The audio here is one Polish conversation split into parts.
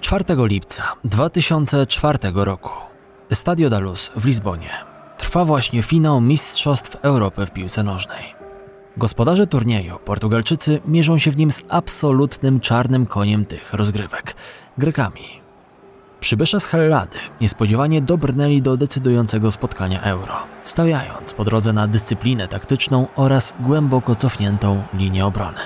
Czwartego lipca 2004 roku Stadio da Luz w Lizbonie trwa właśnie finał Mistrzostw Europy w piłce nożnej. Gospodarze turnieju, Portugalczycy, mierzą się w nim z absolutnym czarnym koniem tych rozgrywek Grekami. Przybysze z Hellady niespodziewanie dobrnęli do decydującego spotkania euro, stawiając po drodze na dyscyplinę taktyczną oraz głęboko cofniętą linię obrony.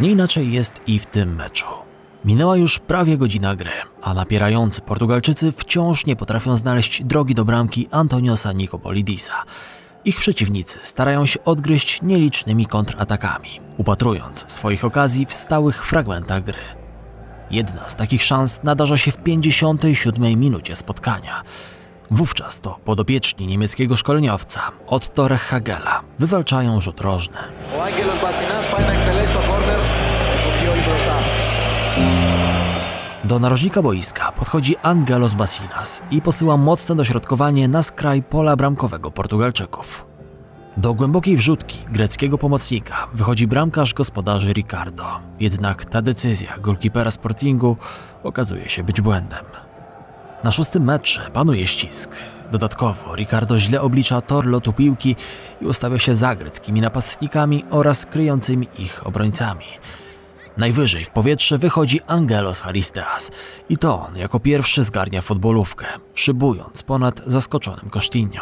Nie inaczej jest i w tym meczu. Minęła już prawie godzina gry, a napierający Portugalczycy wciąż nie potrafią znaleźć drogi do bramki Antoniosa Nikopolidisa. Ich przeciwnicy starają się odgryźć nielicznymi kontratakami, upatrując swoich okazji w stałych fragmentach gry. Jedna z takich szans nadarza się w 57 minucie spotkania. Wówczas to podopieczni niemieckiego szkoleniowca Otto Rehhagela wywalczają rzut rożny. Do narożnika boiska podchodzi Angelos Basinas i posyła mocne dośrodkowanie na skraj pola bramkowego Portugalczyków. Do głębokiej wrzutki greckiego pomocnika wychodzi bramkarz gospodarzy Ricardo. Jednak ta decyzja golkipera Sportingu okazuje się być błędem. Na szóstym metrze panuje ścisk. Dodatkowo Ricardo źle oblicza tor lotu piłki i ustawia się za greckimi napastnikami oraz kryjącymi ich obrońcami. Najwyżej w powietrze wychodzi Angelos Haristeas i to on jako pierwszy zgarnia futbolówkę, szybując ponad zaskoczonym Kosztinią.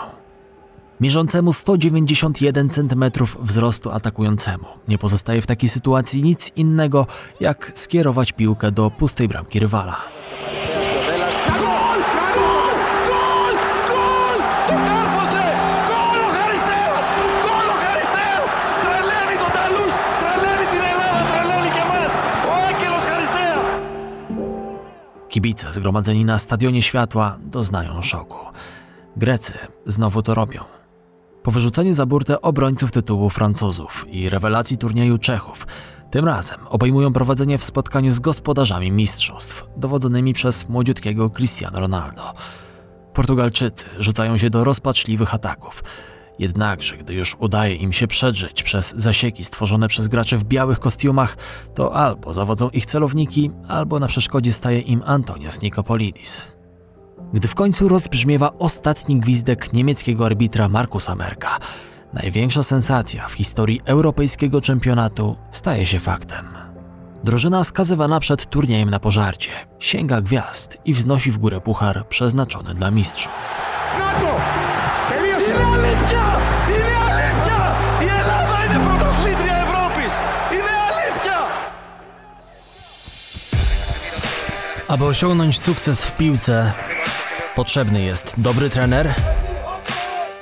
Mierzącemu 191 cm wzrostu atakującemu nie pozostaje w takiej sytuacji nic innego, jak skierować piłkę do pustej bramki rywala. Kibice zgromadzeni na Stadionie Światła doznają szoku. Grecy znowu to robią. Po wyrzuceniu za burtę obrońców tytułu Francuzów i rewelacji turnieju Czechów, tym razem obejmują prowadzenie w spotkaniu z gospodarzami mistrzostw, dowodzonymi przez młodziutkiego Cristiano Ronaldo. Portugalczycy rzucają się do rozpaczliwych ataków. Jednakże, gdy już udaje im się przedrzeć przez zasieki stworzone przez graczy w białych kostiumach, to albo zawodzą ich celowniki, albo na przeszkodzie staje im Antonios Nikopolidis. Gdy w końcu rozbrzmiewa ostatni gwizdek niemieckiego arbitra Markusa Merka, największa sensacja w historii europejskiego czempionatu staje się faktem. Drużyna skazywana przed turniejem na pożarcie sięga gwiazd i wznosi w górę puchar przeznaczony dla mistrzów. Να το! Τελείωσε! Είναι αλήθεια! Είναι αλήθεια! Η Ελλάδα είναι πρωταθλήτρια Ευρώπης! Είναι αλήθεια! Aby osiągnąć sukces w piłce, potrzebny jest dobry trener,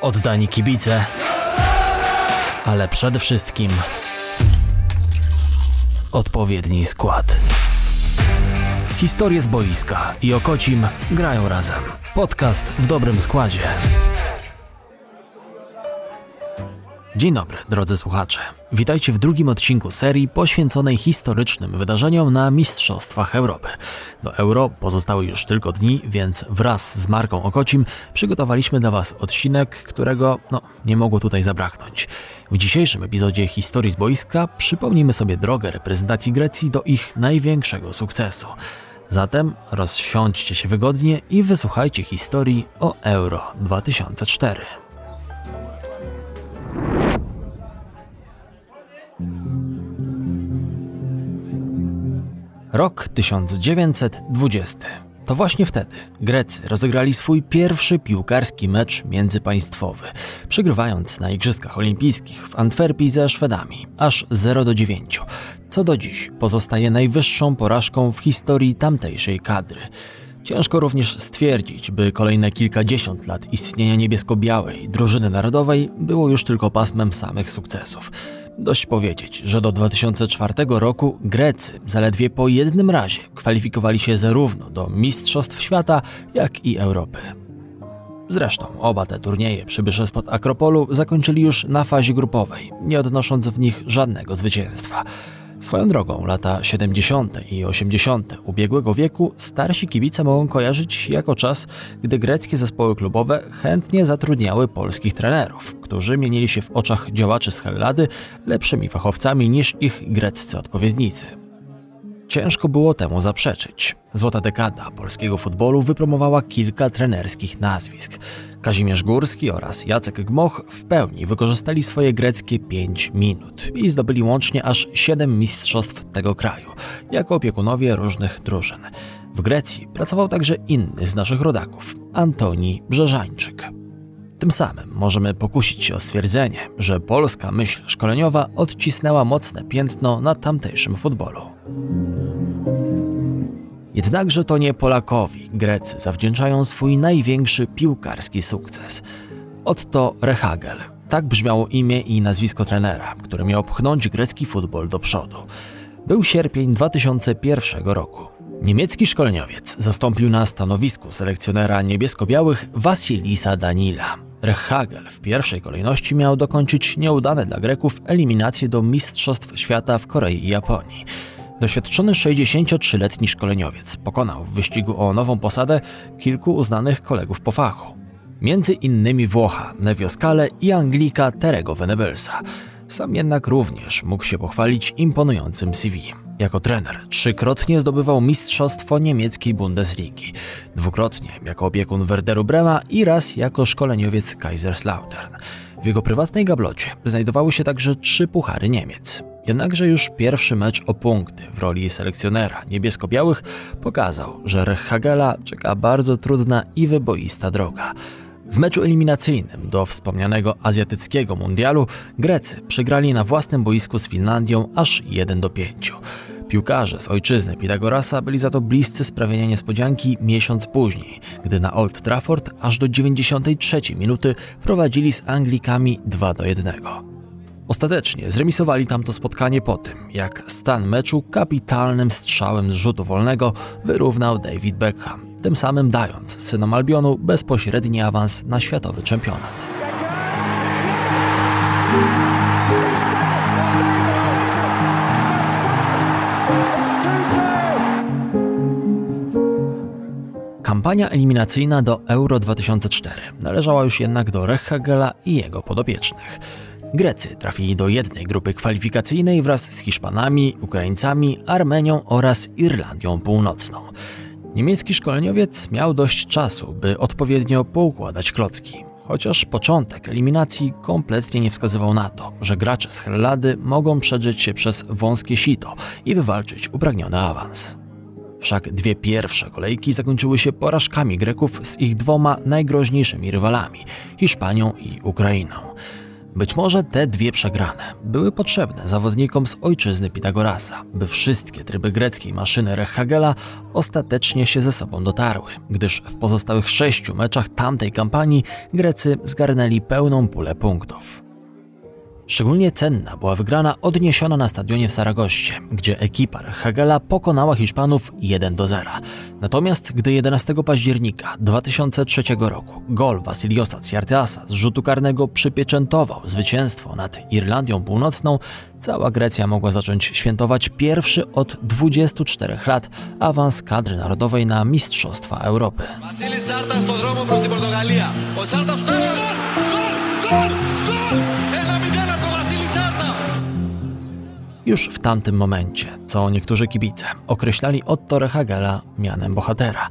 oddani kibice, ale przede wszystkim odpowiedni skład. Historie z boiska i Okocim grają razem. Podcast w dobrym składzie. Dzień dobry, drodzy słuchacze. Witajcie w drugim odcinku serii poświęconej historycznym wydarzeniom na Mistrzostwach Europy. Do Euro pozostały już tylko dni, więc wraz z Marką Okocim przygotowaliśmy dla Was odcinek, którego no, nie mogło tutaj zabraknąć. W dzisiejszym epizodzie Historii z boiska przypomnimy sobie drogę reprezentacji Grecji do ich największego sukcesu. Zatem rozsiądźcie się wygodnie i wysłuchajcie historii o Euro 2004. Rok 1920. To właśnie wtedy Grecy rozegrali swój pierwszy piłkarski mecz międzypaństwowy, przegrywając na Igrzyskach Olimpijskich w Antwerpii ze Szwedami aż 0 do 9, co do dziś pozostaje najwyższą porażką w historii tamtejszej kadry. Ciężko również stwierdzić, by kolejne kilkadziesiąt lat istnienia niebiesko-białej drużyny narodowej było już tylko pasmem samych sukcesów. Dość powiedzieć, że do 2004 roku Grecy zaledwie po jednym razie kwalifikowali się zarówno do Mistrzostw Świata, jak i Europy. Zresztą oba te turnieje przybysze spod Akropolu zakończyli już na fazie grupowej, nie odnosząc w nich żadnego zwycięstwa. Swoją drogą, lata 70. i 80. ubiegłego wieku starsi kibice mogą kojarzyć jako czas, gdy greckie zespoły klubowe chętnie zatrudniały polskich trenerów, którzy mienili się w oczach działaczy z Hellady lepszymi fachowcami niż ich greccy odpowiednicy. Ciężko było temu zaprzeczyć. Złota dekada polskiego futbolu wypromowała kilka trenerskich nazwisk. Kazimierz Górski oraz Jacek Gmoch w pełni wykorzystali swoje greckie 5 minut i zdobyli łącznie aż 7 mistrzostw tego kraju, jako opiekunowie różnych drużyn. W Grecji pracował także inny z naszych rodaków, Antoni Brzeżańczyk. Tym samym możemy pokusić się o stwierdzenie, że polska myśl szkoleniowa odcisnęła mocne piętno na tamtejszym futbolu. Jednakże to nie Polakowi Grecy zawdzięczają swój największy piłkarski sukces. Otto Rehagel. Tak brzmiało imię i nazwisko trenera, który miał pchnąć grecki futbol do przodu. Był sierpień 2001 roku. Niemiecki szkoleniowiec zastąpił na stanowisku selekcjonera niebiesko-białych Wasilisa Danila. Rehagel w pierwszej kolejności miał dokończyć nieudane dla Greków eliminacje do Mistrzostw Świata w Korei i Japonii. Doświadczony 63-letni szkoleniowiec pokonał w wyścigu o nową posadę kilku uznanych kolegów po fachu. Między innymi Włocha Nevio Scale i Anglika Terego Venablesa. Sam jednak również mógł się pochwalić imponującym CV. Jako trener trzykrotnie zdobywał mistrzostwo niemieckiej Bundesligi, dwukrotnie jako opiekun Werderu Brema i raz jako szkoleniowiec Kaiserslautern. W jego prywatnej gablocie znajdowały się także trzy puchary Niemiec. Jednakże już pierwszy mecz o punkty w roli selekcjonera niebiesko-białych pokazał, że Rechagela czeka bardzo trudna i wyboista droga. W meczu eliminacyjnym do wspomnianego azjatyckiego mundialu Grecy przegrali na własnym boisku z Finlandią aż 1 do 5. Piłkarze z ojczyzny Pitagorasa byli za to bliscy sprawienia niespodzianki miesiąc później, gdy na Old Trafford aż do 93 minuty prowadzili z Anglikami 2 do 1. Ostatecznie zremisowali tamto spotkanie po tym, jak stan meczu kapitalnym strzałem z rzutu wolnego wyrównał David Beckham, tym samym dając synom Albionu bezpośredni awans na światowy czempionat. Kampania eliminacyjna do Euro 2004 należała już jednak do Rechagela i jego podopiecznych. Grecy trafili do jednej grupy kwalifikacyjnej wraz z Hiszpanami, Ukraińcami, Armenią oraz Irlandią Północną. Niemiecki szkoleniowiec miał dość czasu, by odpowiednio poukładać klocki, chociaż początek eliminacji kompletnie nie wskazywał na to, że gracze z Hellady mogą przedrzeć się przez wąskie sito i wywalczyć upragniony awans. Wszak dwie pierwsze kolejki zakończyły się porażkami Greków z ich dwoma najgroźniejszymi rywalami Hiszpanią i Ukrainą. Być może te dwie przegrane były potrzebne zawodnikom z ojczyzny Pitagorasa, by wszystkie tryby greckiej maszyny Rechagela ostatecznie się ze sobą dotarły, gdyż w pozostałych sześciu meczach tamtej kampanii Grecy zgarnęli pełną pulę punktów. Szczególnie cenna była wygrana odniesiona na stadionie w Saragoście, gdzie ekipa Hagela pokonała Hiszpanów 1 do 0. Natomiast gdy 11 października 2003 roku gol Wasiliosa Ciarteasa z rzutu karnego przypieczętował zwycięstwo nad Irlandią Północną, cała Grecja mogła zacząć świętować pierwszy od 24 lat awans kadry narodowej na Mistrzostwa Europy. Vasilis Sartas do dromu prosi Portugalia. Gol! Gol! Gol! Już w tamtym momencie, co niektórzy kibice określali Otto Rehagela mianem bohatera.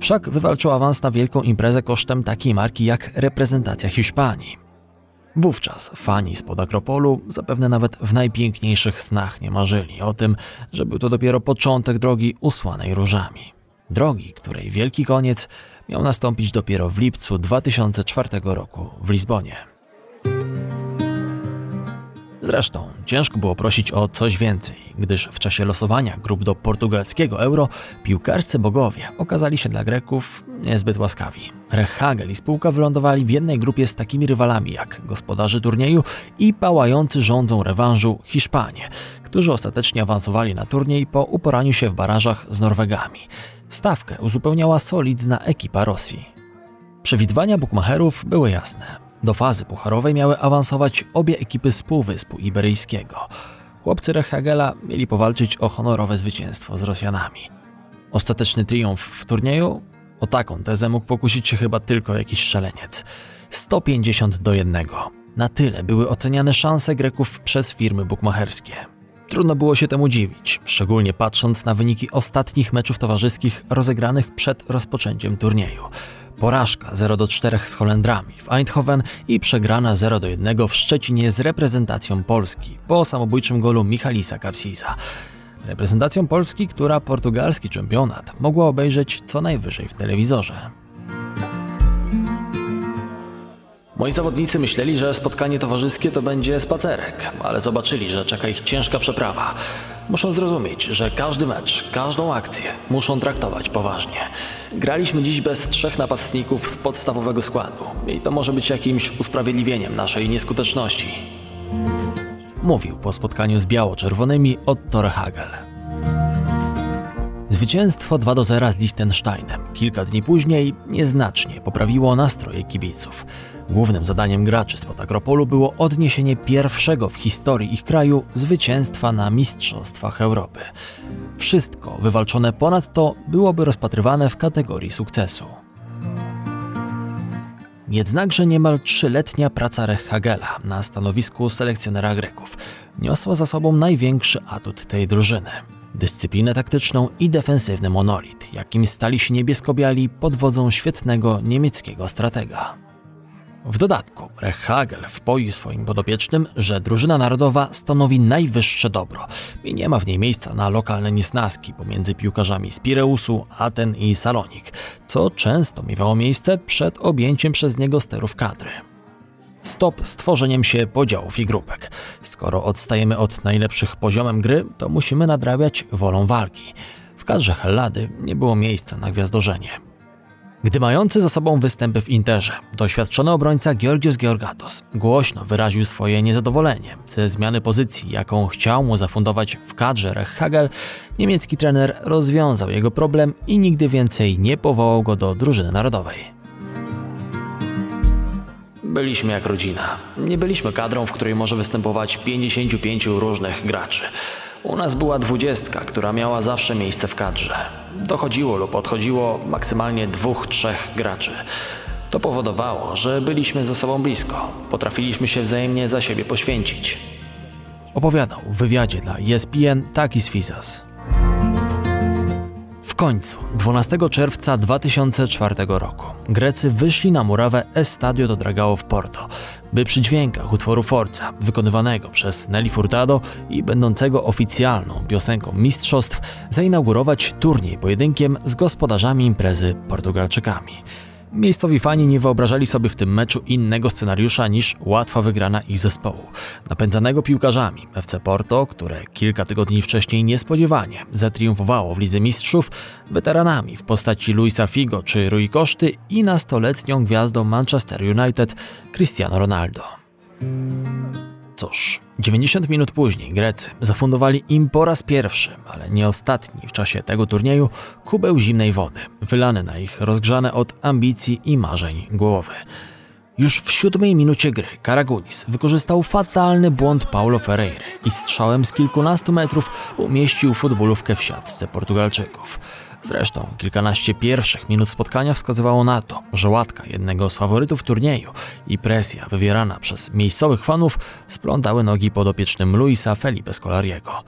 Wszak wywalczył awans na wielką imprezę kosztem takiej marki jak reprezentacja Hiszpanii. Wówczas fani spod Akropolu zapewne nawet w najpiękniejszych snach nie marzyli o tym, że był to dopiero początek drogi usłanej różami. Drogi, której wielki koniec miał nastąpić dopiero w lipcu 2004 roku w Lizbonie. Zresztą ciężko było prosić o coś więcej, gdyż w czasie losowania grup do portugalskiego euro piłkarscy bogowie okazali się dla Greków niezbyt łaskawi. Rechagel i spółka wylądowali w jednej grupie z takimi rywalami jak gospodarze turnieju i pałający rządzą rewanżu Hiszpanie, którzy ostatecznie awansowali na turniej po uporaniu się w barażach z Norwegami. Stawkę uzupełniała solidna ekipa Rosji. Przewidywania bukmacherów były jasne. Do fazy pucharowej miały awansować obie ekipy z Półwyspu Iberyjskiego. chłopcy Rechagela mieli powalczyć o honorowe zwycięstwo z Rosjanami. Ostateczny triumf w turnieju? O taką tezę mógł pokusić się chyba tylko jakiś szaleniec. 150 do 1. Na tyle były oceniane szanse Greków przez firmy bukmacherskie. Trudno było się temu dziwić, szczególnie patrząc na wyniki ostatnich meczów towarzyskich rozegranych przed rozpoczęciem turnieju. Porażka 0 do 4 z Holendrami w Eindhoven i przegrana 0 do 1 w Szczecinie z reprezentacją Polski po samobójczym golu Michalisa Kapsisa. Reprezentacją Polski, która portugalski czempionat mogła obejrzeć co najwyżej w telewizorze. Moi zawodnicy myśleli, że spotkanie towarzyskie to będzie spacerek, ale zobaczyli, że czeka ich ciężka przeprawa. Muszą zrozumieć, że każdy mecz, każdą akcję muszą traktować poważnie. Graliśmy dziś bez trzech napastników z podstawowego składu i to może być jakimś usprawiedliwieniem naszej nieskuteczności. Mówił po spotkaniu z biało-czerwonymi Otto Rehagel. Zwycięstwo 2 do 0 z Liechtensteinem kilka dni później nieznacznie poprawiło nastroje kibiców. Głównym zadaniem graczy z Agropolu było odniesienie pierwszego w historii ich kraju zwycięstwa na Mistrzostwach Europy. Wszystko wywalczone ponadto byłoby rozpatrywane w kategorii sukcesu. Jednakże niemal trzyletnia praca Rechhagela na stanowisku selekcjonera Greków niosła za sobą największy atut tej drużyny dyscyplinę taktyczną i defensywny monolit, jakim stali się niebiesko-biali pod wodzą świetnego niemieckiego stratega. W dodatku Rechhagel wpoi swoim podopiecznym, że drużyna narodowa stanowi najwyższe dobro i nie ma w niej miejsca na lokalne niesnaski pomiędzy piłkarzami z Pireusu, Aten i Salonik, co często miewało miejsce przed objęciem przez niego sterów kadry. Stop z tworzeniem się podziałów i grupek. Skoro odstajemy od najlepszych poziomem gry, to musimy nadrabiać wolą walki. W kadrze Hellady nie było miejsca na gwiazdorzenie. Gdy mający za sobą występy w Interze, doświadczony obrońca Georgios Georgatos głośno wyraził swoje niezadowolenie ze zmiany pozycji, jaką chciał mu zafundować w kadrze Rechhagel, niemiecki trener rozwiązał jego problem i nigdy więcej nie powołał go do drużyny narodowej. Byliśmy jak rodzina. Nie byliśmy kadrą, w której może występować 55 różnych graczy. U nas była dwudziestka, która miała zawsze miejsce w kadrze. Dochodziło lub odchodziło maksymalnie dwóch, trzech graczy. To powodowało, że byliśmy ze sobą blisko. Potrafiliśmy się wzajemnie za siebie poświęcić. Opowiadał w wywiadzie dla ESPN Takis Fizas. W końcu, 12 czerwca 2004 roku, Grecy wyszli na murawę Estadio do Dragao w Porto, by przy dźwiękach utworu Forza, wykonywanego przez Nelly Furtado i będącego oficjalną piosenką mistrzostw, zainaugurować turniej pojedynkiem z gospodarzami imprezy Portugalczykami. Miejscowi fani nie wyobrażali sobie w tym meczu innego scenariusza niż łatwa wygrana ich zespołu. Napędzanego piłkarzami FC Porto, które kilka tygodni wcześniej niespodziewanie zatriumfowało w Lidze Mistrzów, weteranami w postaci Luisa Figo czy Rui Koszty i nastoletnią gwiazdą Manchester United Cristiano Ronaldo. Cóż, 90 minut później Grecy zafundowali im po raz pierwszy, ale nie ostatni w czasie tego turnieju, kubeł zimnej wody, wylany na ich rozgrzane od ambicji i marzeń głowy. Już w siódmej minucie gry Karagunis wykorzystał fatalny błąd Paulo Ferreira i strzałem z kilkunastu metrów umieścił futbolówkę w siatce Portugalczyków. Zresztą kilkanaście pierwszych minut spotkania wskazywało na to, że łatka jednego z faworytów turnieju i presja wywierana przez miejscowych fanów splątały nogi podopiecznym Luisa Felipe Scolariego.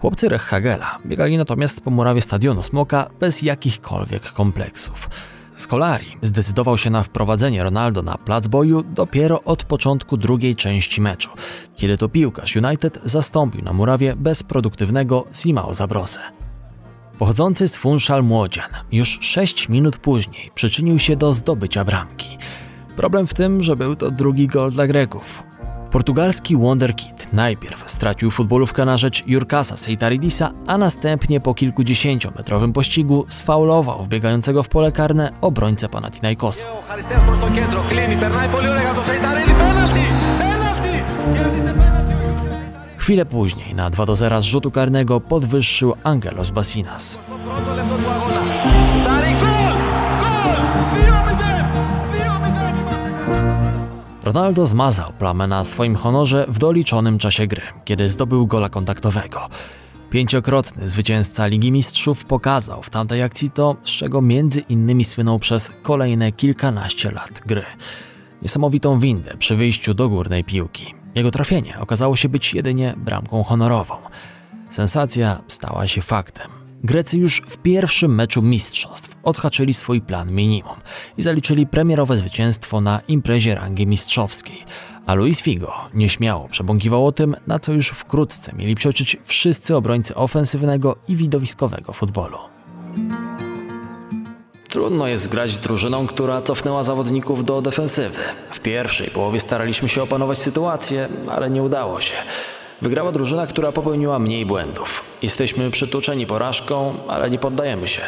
Chłopcy Rechhagela biegali natomiast po murawie stadionu Smoka bez jakichkolwiek kompleksów. Scolari zdecydował się na wprowadzenie Ronaldo na plac boju dopiero od początku drugiej części meczu, kiedy to piłkarz United zastąpił na murawie bezproduktywnego Simao Zabrosę. Pochodzący z Funchal Młodzian już 6 minut później przyczynił się do zdobycia bramki. Problem w tym, że był to drugi gol dla Greków. Portugalski Wonderkid najpierw stracił futbolówkę na rzecz Jurkasa Seitaridisa, a następnie po kilkudziesięciometrowym pościgu sfaulował wbiegającego w pole karne obrońcę Panathinaikosu. Chwilę później na 2 do 0 z rzutu karnego podwyższył Angelos Basinas. Ronaldo zmazał plamę na swoim honorze w doliczonym czasie gry, kiedy zdobył gola kontaktowego. Pięciokrotny zwycięzca Ligi Mistrzów pokazał w tamtej akcji to, z czego między innymi słynął przez kolejne kilkanaście lat gry. Niesamowitą windę przy wyjściu do górnej piłki. Jego trafienie okazało się być jedynie bramką honorową. Sensacja stała się faktem. Grecy już w pierwszym meczu mistrzostw odhaczyli swój plan minimum i zaliczyli premierowe zwycięstwo na imprezie rangi mistrzowskiej, a Luis Figo nieśmiało przebąkiwał o tym, na co już wkrótce mieli przeoczyć wszyscy obrońcy ofensywnego i widowiskowego futbolu. Trudno jest grać z drużyną, która cofnęła zawodników do defensywy. W pierwszej połowie staraliśmy się opanować sytuację, ale nie udało się. Wygrała drużyna, która popełniła mniej błędów. Jesteśmy przytłoczeni porażką, ale nie poddajemy się.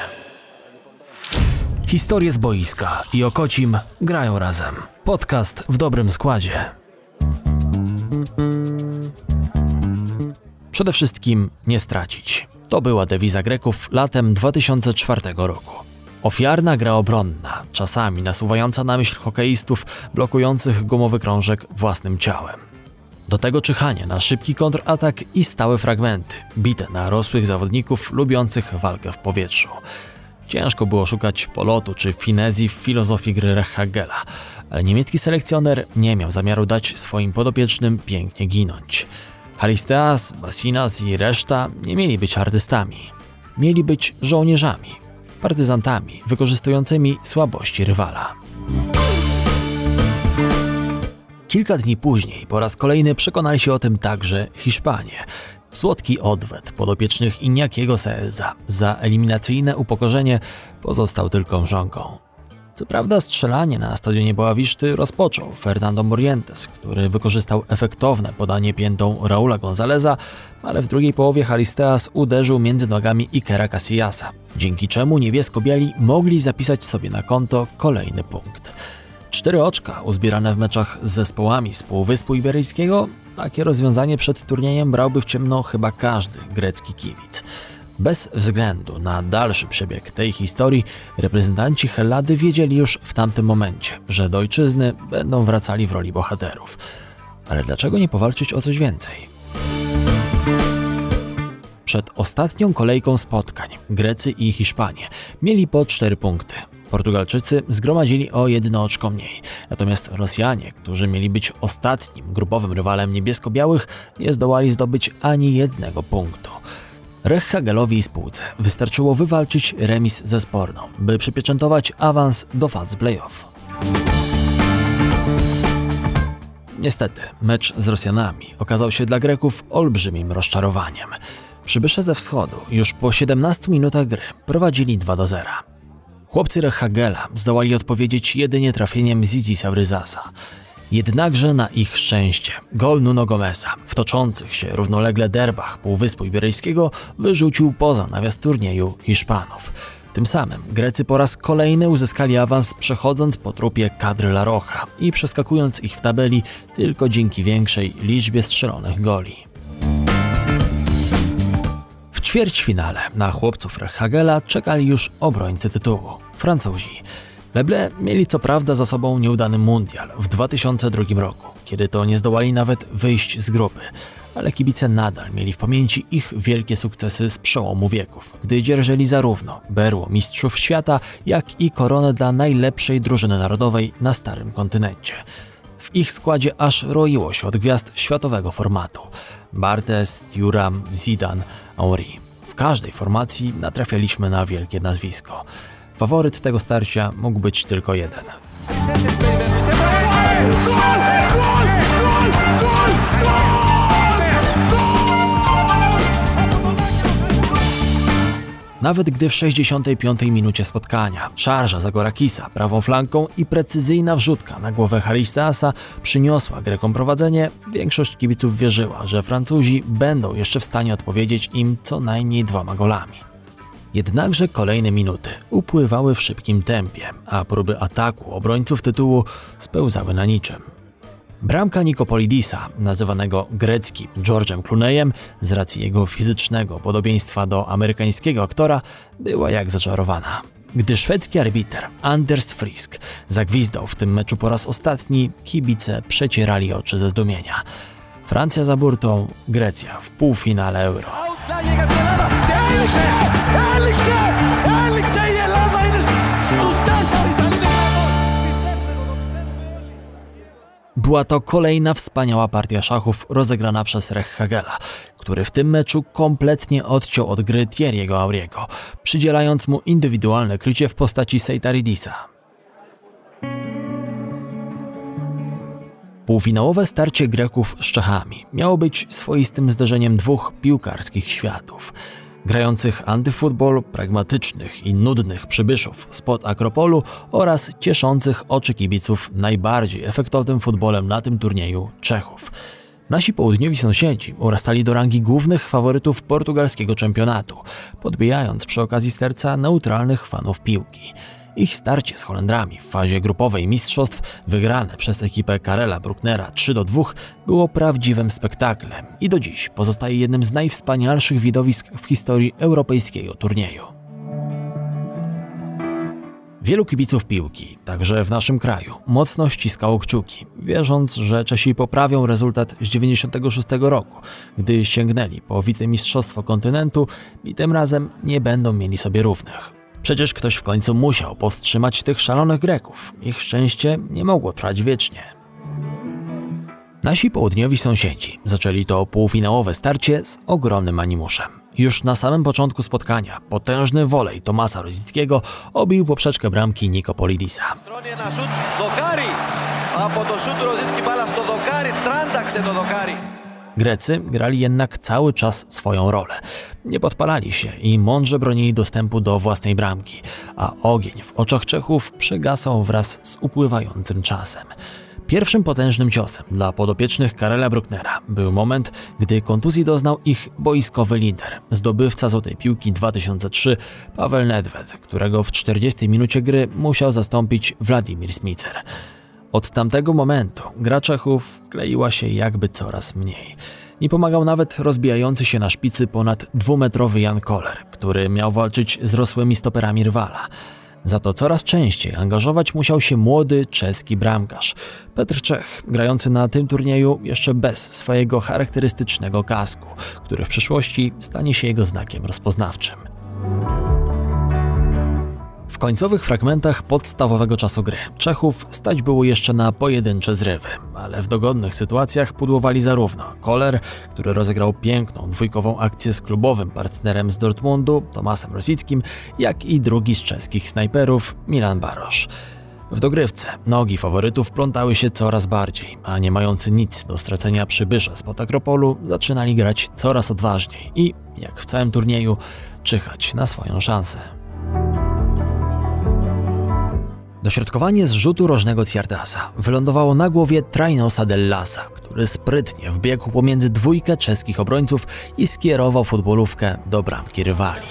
Historie z boiska i Okocim grają razem. Podcast w dobrym składzie. Przede wszystkim nie stracić. To była dewiza Greków latem 2004 roku. Ofiarna gra obronna, czasami nasuwająca na myśl hokeistów blokujących gumowy krążek własnym ciałem. Do tego czyhanie na szybki kontratak i stałe fragmenty, bite na rosłych zawodników lubiących walkę w powietrzu. Ciężko było szukać polotu czy finezji w filozofii gry Rechagela, ale niemiecki selekcjoner nie miał zamiaru dać swoim podopiecznym pięknie ginąć. Haristeas, Basinas i reszta nie mieli być artystami. Mieli być żołnierzami, partyzantami wykorzystującymi słabości rywala. Kilka dni później po raz kolejny przekonali się o tym także Hiszpanie. Słodki odwet podopiecznych Iniakiego Seeza za eliminacyjne upokorzenie pozostał tylko mrzonką. Co prawda strzelanie na stadionie Boawiszty rozpoczął Fernando Morientes, który wykorzystał efektowne podanie piętą Raula Gonzaleza, ale w drugiej połowie Haristeas uderzył między nogami Ikera Casillasa, dzięki czemu niebiesko-biali mogli zapisać sobie na konto kolejny punkt. Cztery oczka uzbierane w meczach z zespołami z Półwyspu Iberyjskiego, takie rozwiązanie przed turniejem brałby w ciemno chyba każdy grecki kibic. Bez względu na dalszy przebieg tej historii, reprezentanci Hellady wiedzieli już w tamtym momencie, że do ojczyzny będą wracali w roli bohaterów. Ale dlaczego nie powalczyć o coś więcej? Przed ostatnią kolejką spotkań Grecy i Hiszpanie mieli po cztery punkty. Portugalczycy zgromadzili o jedno oczko mniej, natomiast Rosjanie, którzy mieli być ostatnim grupowym rywalem niebiesko-białych, nie zdołali zdobyć ani jednego punktu. Rech Hagelowi i spółce wystarczyło wywalczyć remis ze Sporną, by przypieczętować awans do fazy playoff. Niestety, mecz z Rosjanami okazał się dla Greków olbrzymim rozczarowaniem. Przybysze ze wschodu już po 17 minutach gry prowadzili 2 do 0. Chłopcy Rechagela zdołali odpowiedzieć jedynie trafieniem Zizi Sauryzasa. Jednakże na ich szczęście gol Nuno Gomeza w toczących się równolegle derbach Półwyspu Iberyjskiego wyrzucił poza nawias turnieju Hiszpanów. Tym samym Grecy po raz kolejny uzyskali awans przechodząc po trupie kadry La Rocha i przeskakując ich w tabeli tylko dzięki większej liczbie strzelonych goli. W ćwierćfinale na chłopców Rechagela czekali już obrońcy tytułu Francuzi. Leble mieli co prawda za sobą nieudany mundial w 2002 roku, kiedy to nie zdołali nawet wyjść z grupy, ale kibice nadal mieli w pamięci ich wielkie sukcesy z przełomu wieków, gdy dzierżeli zarówno berło mistrzów świata, jak i koronę dla najlepszej drużyny narodowej na starym kontynencie. W ich składzie aż roiło się od gwiazd światowego formatu. Bartes, Thuram, Zidane, Henry. W każdej formacji natrafialiśmy na wielkie nazwisko. Faworyt tego starcia mógł być tylko jeden. Nawet gdy w 65 minucie spotkania szarża Zagorakisa prawą flanką i precyzyjna wrzutka na głowę Haristasa przyniosła Grekom prowadzenie, większość kibiców wierzyła, że Francuzi będą jeszcze w stanie odpowiedzieć im co najmniej dwoma golami. Jednakże kolejne minuty upływały w szybkim tempie, a próby ataku obrońców tytułu spełzały na niczym. Bramka Nikopolidisa, nazywanego greckim George'em Clooneyem z racji jego fizycznego podobieństwa do amerykańskiego aktora, była jak zaczarowana. Gdy szwedzki arbiter Anders Frisk zagwizdał w tym meczu po raz ostatni, kibice przecierali oczy ze zdumienia. Francja za burtą, Grecja w półfinale Euro. Była to kolejna wspaniała partia szachów rozegrana przez Rech Hagela, który w tym meczu kompletnie odciął od gry Thierry'ego Auriego, przydzielając mu indywidualne krycie w postaci Seitaridisa. Półfinałowe starcie Greków z Czechami miało być swoistym zderzeniem dwóch piłkarskich światów – Grających antyfutbol, pragmatycznych i nudnych przybyszów spod Akropolu oraz cieszących oczy kibiców najbardziej efektownym futbolem na tym turnieju Czechów. Nasi południowi sąsiedzi urastali do rangi głównych faworytów portugalskiego czempionatu, podbijając przy okazji serca neutralnych fanów piłki. Ich starcie z Holendrami w fazie grupowej mistrzostw, wygrane przez ekipę Karela Brucknera 3 do 2, było prawdziwym spektaklem i do dziś pozostaje jednym z najwspanialszych widowisk w historii europejskiego turnieju. Wielu kibiców piłki, także w naszym kraju, mocno ściskało kciuki, wierząc, że Czesi poprawią rezultat z 96 roku, gdy sięgnęli po wicemistrzostwo kontynentu i tym razem nie będą mieli sobie równych. Przecież ktoś w końcu musiał powstrzymać tych szalonych Greków. Ich szczęście nie mogło trwać wiecznie. Nasi południowi sąsiedzi zaczęli to półfinałowe starcie z ogromnym animuszem. Już na samym początku spotkania potężny wolej Tomasa rozickiego obił poprzeczkę bramki Nikopolidisa. A po to rzut Rosicki balast do kari, trandakse do kari. Grecy grali jednak cały czas swoją rolę. Nie podpalali się i mądrze bronili dostępu do własnej bramki, a ogień w oczach Czechów przygasał wraz z upływającym czasem. Pierwszym potężnym ciosem dla podopiecznych Karela Brucknera był moment, gdy kontuzji doznał ich boiskowy lider, zdobywca Złotej Piłki 2003 Paweł Nedved, którego w 40 minucie gry musiał zastąpić Władimir Smicer. Od tamtego momentu gra Czechów kleiła się jakby coraz mniej. Nie pomagał nawet rozbijający się na szpicy ponad dwumetrowy Jan Koller, który miał walczyć z rosłymi stoperami rywala. Za to coraz częściej angażować musiał się młody czeski bramkarz. Petr Czech, grający na tym turnieju jeszcze bez swojego charakterystycznego kasku, który w przyszłości stanie się jego znakiem rozpoznawczym. W końcowych fragmentach podstawowego czasu gry Czechów stać było jeszcze na pojedyncze zrywy, ale w dogodnych sytuacjach pudłowali zarówno Koller, który rozegrał piękną dwójkową akcję z klubowym partnerem z Dortmundu, Tomasem Rosickim, jak i drugi z czeskich snajperów, Milan Barosz. W dogrywce nogi faworytów plątały się coraz bardziej, a nie mający nic do stracenia przybysze spod Akropolu zaczynali grać coraz odważniej i, jak w całym turnieju, czyhać na swoją szansę. Dośrodkowanie z rzutu rożnego Ciartasa wylądowało na głowie Trainosa Dellasa, który sprytnie wbiegł pomiędzy dwójkę czeskich obrońców i skierował futbolówkę do bramki rywali.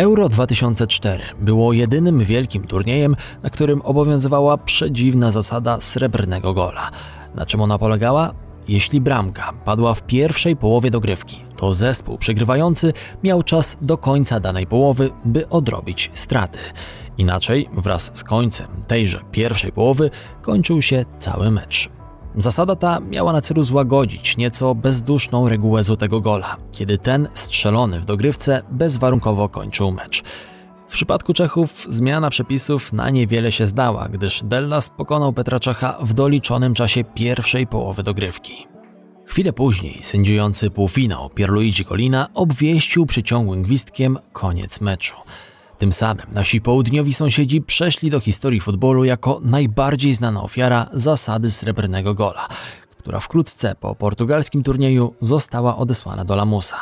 Euro 2004 było jedynym wielkim turniejem, na którym obowiązywała przedziwna zasada srebrnego gola. Na czym ona polegała? Jeśli bramka padła w pierwszej połowie dogrywki, to zespół przegrywający miał czas do końca danej połowy, by odrobić straty. Inaczej, wraz z końcem tejże pierwszej połowy, kończył się cały mecz. Zasada ta miała na celu złagodzić nieco bezduszną regułę złotego gola, kiedy ten strzelony w dogrywce bezwarunkowo kończył mecz. W przypadku Czechów zmiana przepisów na niewiele się zdała, gdyż Dellas pokonał Petra Czecha w doliczonym czasie pierwszej połowy dogrywki. Chwilę później sędziujący półfinał Pierluigi Colina obwieścił przyciągłym gwizdkiem koniec meczu. Tym samym nasi południowi sąsiedzi przeszli do historii futbolu jako najbardziej znana ofiara zasady srebrnego gola, która wkrótce po portugalskim turnieju została odesłana do lamusa.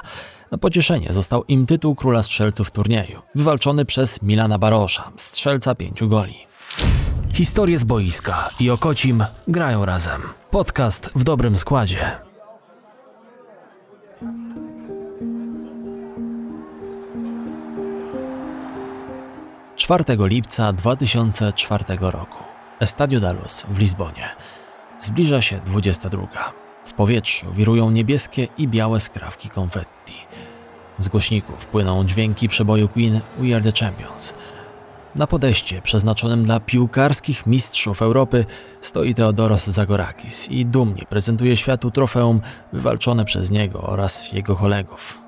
Na pocieszenie został im tytuł króla strzelców turnieju, wywalczony przez Milana Barosza, strzelca pięciu goli. Historie z boiska i Okocim grają razem. Podcast w dobrym składzie. 4 lipca 2004 roku. Estadio da Luz w Lizbonie. Zbliża się 22. W powietrzu wirują niebieskie i białe skrawki konfetti. Z głośników płyną dźwięki przeboju Queen We Are The Champions. Na podejście przeznaczonym dla piłkarskich mistrzów Europy stoi Theodoros Zagorakis i dumnie prezentuje światu trofeum wywalczone przez niego oraz jego kolegów.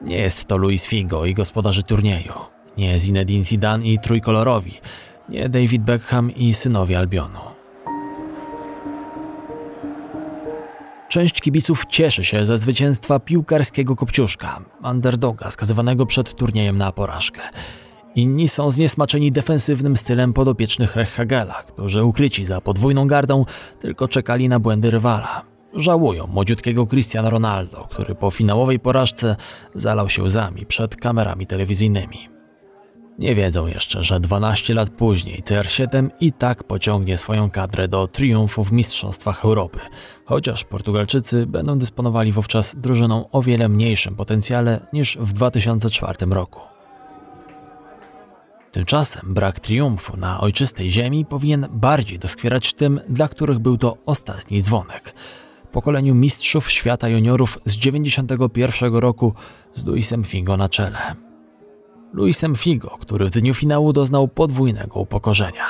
Nie jest to Luis Figo i gospodarzy turnieju, nie Zinedine Zidane i trójkolorowi, nie David Beckham i synowie Albionu. Część kibiców cieszy się ze zwycięstwa piłkarskiego kopciuszka, underdoga skazywanego przed turniejem na porażkę. Inni są zniesmaczeni defensywnym stylem podopiecznych Rechhagela, którzy ukryci za podwójną gardą tylko czekali na błędy rywala. Żałują młodziutkiego Cristiano Ronaldo, który po finałowej porażce zalał się łzami przed kamerami telewizyjnymi. Nie wiedzą jeszcze, że 12 lat później CR7 i tak pociągnie swoją kadrę do triumfu w Mistrzostwach Europy, chociaż Portugalczycy będą dysponowali wówczas drużyną o wiele mniejszym potencjale niż w 2004 roku. Tymczasem brak triumfu na ojczystej ziemi powinien bardziej doskwierać tym, dla których był to ostatni dzwonek. Pokoleniu mistrzów świata juniorów z 91 roku z Luisem Figo na czele. Luisem Figo, który w dniu finału doznał podwójnego upokorzenia.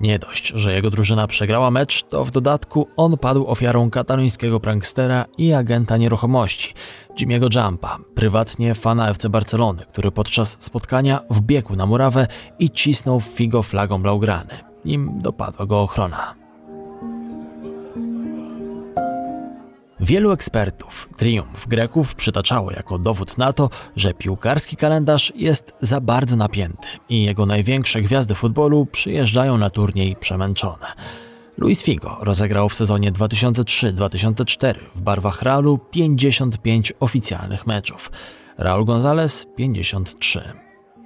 Nie dość, że jego drużyna przegrała mecz, to w dodatku on padł ofiarą katalońskiego prankstera i agenta nieruchomości, Jimmy'ego Jumpa, prywatnie fana FC Barcelony, który podczas spotkania wbiegł na murawę i cisnął Figo flagą blaugrany, nim dopadła go ochrona. Wielu ekspertów triumf Greków przytaczało jako dowód na to, że piłkarski kalendarz jest za bardzo napięty i jego największe gwiazdy futbolu przyjeżdżają na turniej przemęczone. Luis Figo rozegrał w sezonie 2003-2004 w barwach Realu 55 oficjalnych meczów, Raul González 53.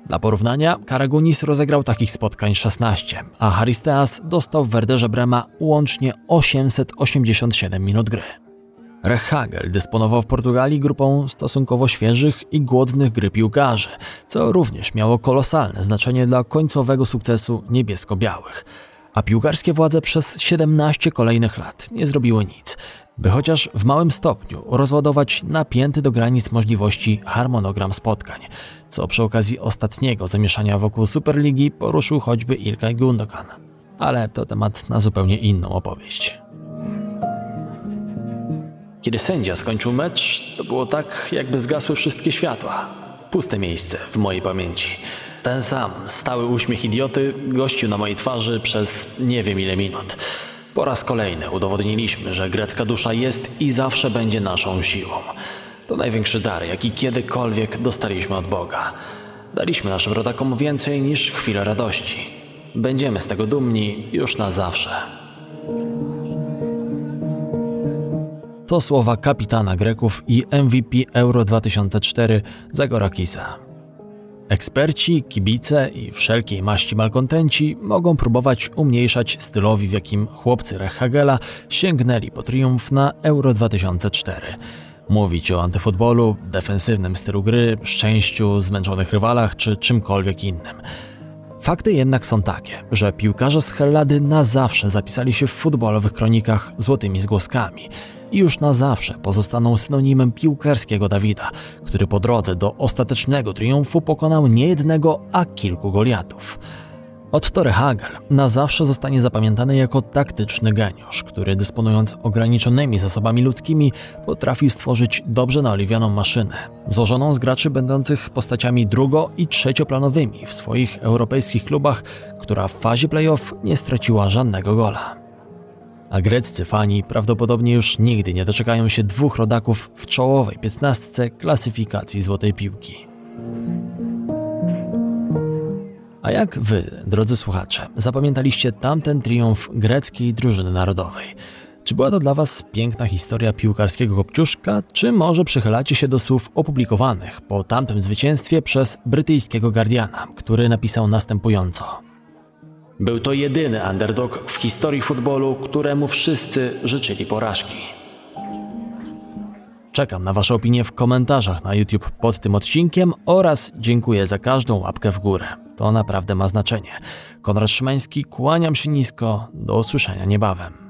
Dla porównania, Karagunis rozegrał takich spotkań 16, a Haristeas dostał w Werderze Brema łącznie 887 minut gry. Rechagel dysponował w Portugalii grupą stosunkowo świeżych i głodnych gry piłkarzy, co również miało kolosalne znaczenie dla końcowego sukcesu niebiesko-białych. A piłkarskie władze przez 17 kolejnych lat nie zrobiły nic, by chociaż w małym stopniu rozładować napięty do granic możliwości harmonogram spotkań, co przy okazji ostatniego zamieszania wokół Superligi poruszył choćby Ilkay Gundogan. Ale to temat na zupełnie inną opowieść. Kiedy sędzia skończył mecz, to było tak, jakby zgasły wszystkie światła. Puste miejsce w mojej pamięci. Ten sam stały uśmiech idioty gościł na mojej twarzy przez nie wiem ile minut. Po raz kolejny udowodniliśmy, że grecka dusza jest i zawsze będzie naszą siłą. To największy dar, jaki kiedykolwiek dostaliśmy od Boga. Daliśmy naszym rodakom więcej niż chwilę radości. Będziemy z tego dumni już na zawsze. To słowa kapitana Greków i MVP Euro 2004 Zagorakisa. Eksperci, kibice i wszelkiej maści malkontenci mogą próbować umniejszać stylowi, w jakim chłopcy Rechhagela sięgnęli po triumf na Euro 2004. Mówić o antyfutbolu, defensywnym stylu gry, szczęściu, zmęczonych rywalach czy czymkolwiek innym. Fakty jednak są takie, że piłkarze z Hellady na zawsze zapisali się w futbolowych kronikach złotymi zgłoskami i już na zawsze pozostaną synonimem piłkarskiego Dawida, który po drodze do ostatecznego triumfu pokonał nie jednego, a kilku Goliatów. Otto Rehagel na zawsze zostanie zapamiętany jako taktyczny geniusz, który dysponując ograniczonymi zasobami ludzkimi potrafił stworzyć dobrze naoliwianą maszynę, złożoną z graczy będących postaciami drugo- i trzecioplanowymi w swoich europejskich klubach, która w fazie playoff nie straciła żadnego gola. A greccy fani prawdopodobnie już nigdy nie doczekają się dwóch rodaków w czołowej piętnastce klasyfikacji złotej piłki. A jak wy, drodzy słuchacze, zapamiętaliście tamten triumf greckiej drużyny narodowej? Czy była to dla was piękna historia piłkarskiego kopciuszka, czy może przychylacie się do słów opublikowanych po tamtym zwycięstwie przez brytyjskiego Guardiana, który napisał następująco. Był to jedyny underdog w historii futbolu, któremu wszyscy życzyli porażki. Czekam na Wasze opinie w komentarzach na YouTube pod tym odcinkiem oraz dziękuję za każdą łapkę w górę. To naprawdę ma znaczenie. Konrad Szymański, kłaniam się nisko, do usłyszenia niebawem.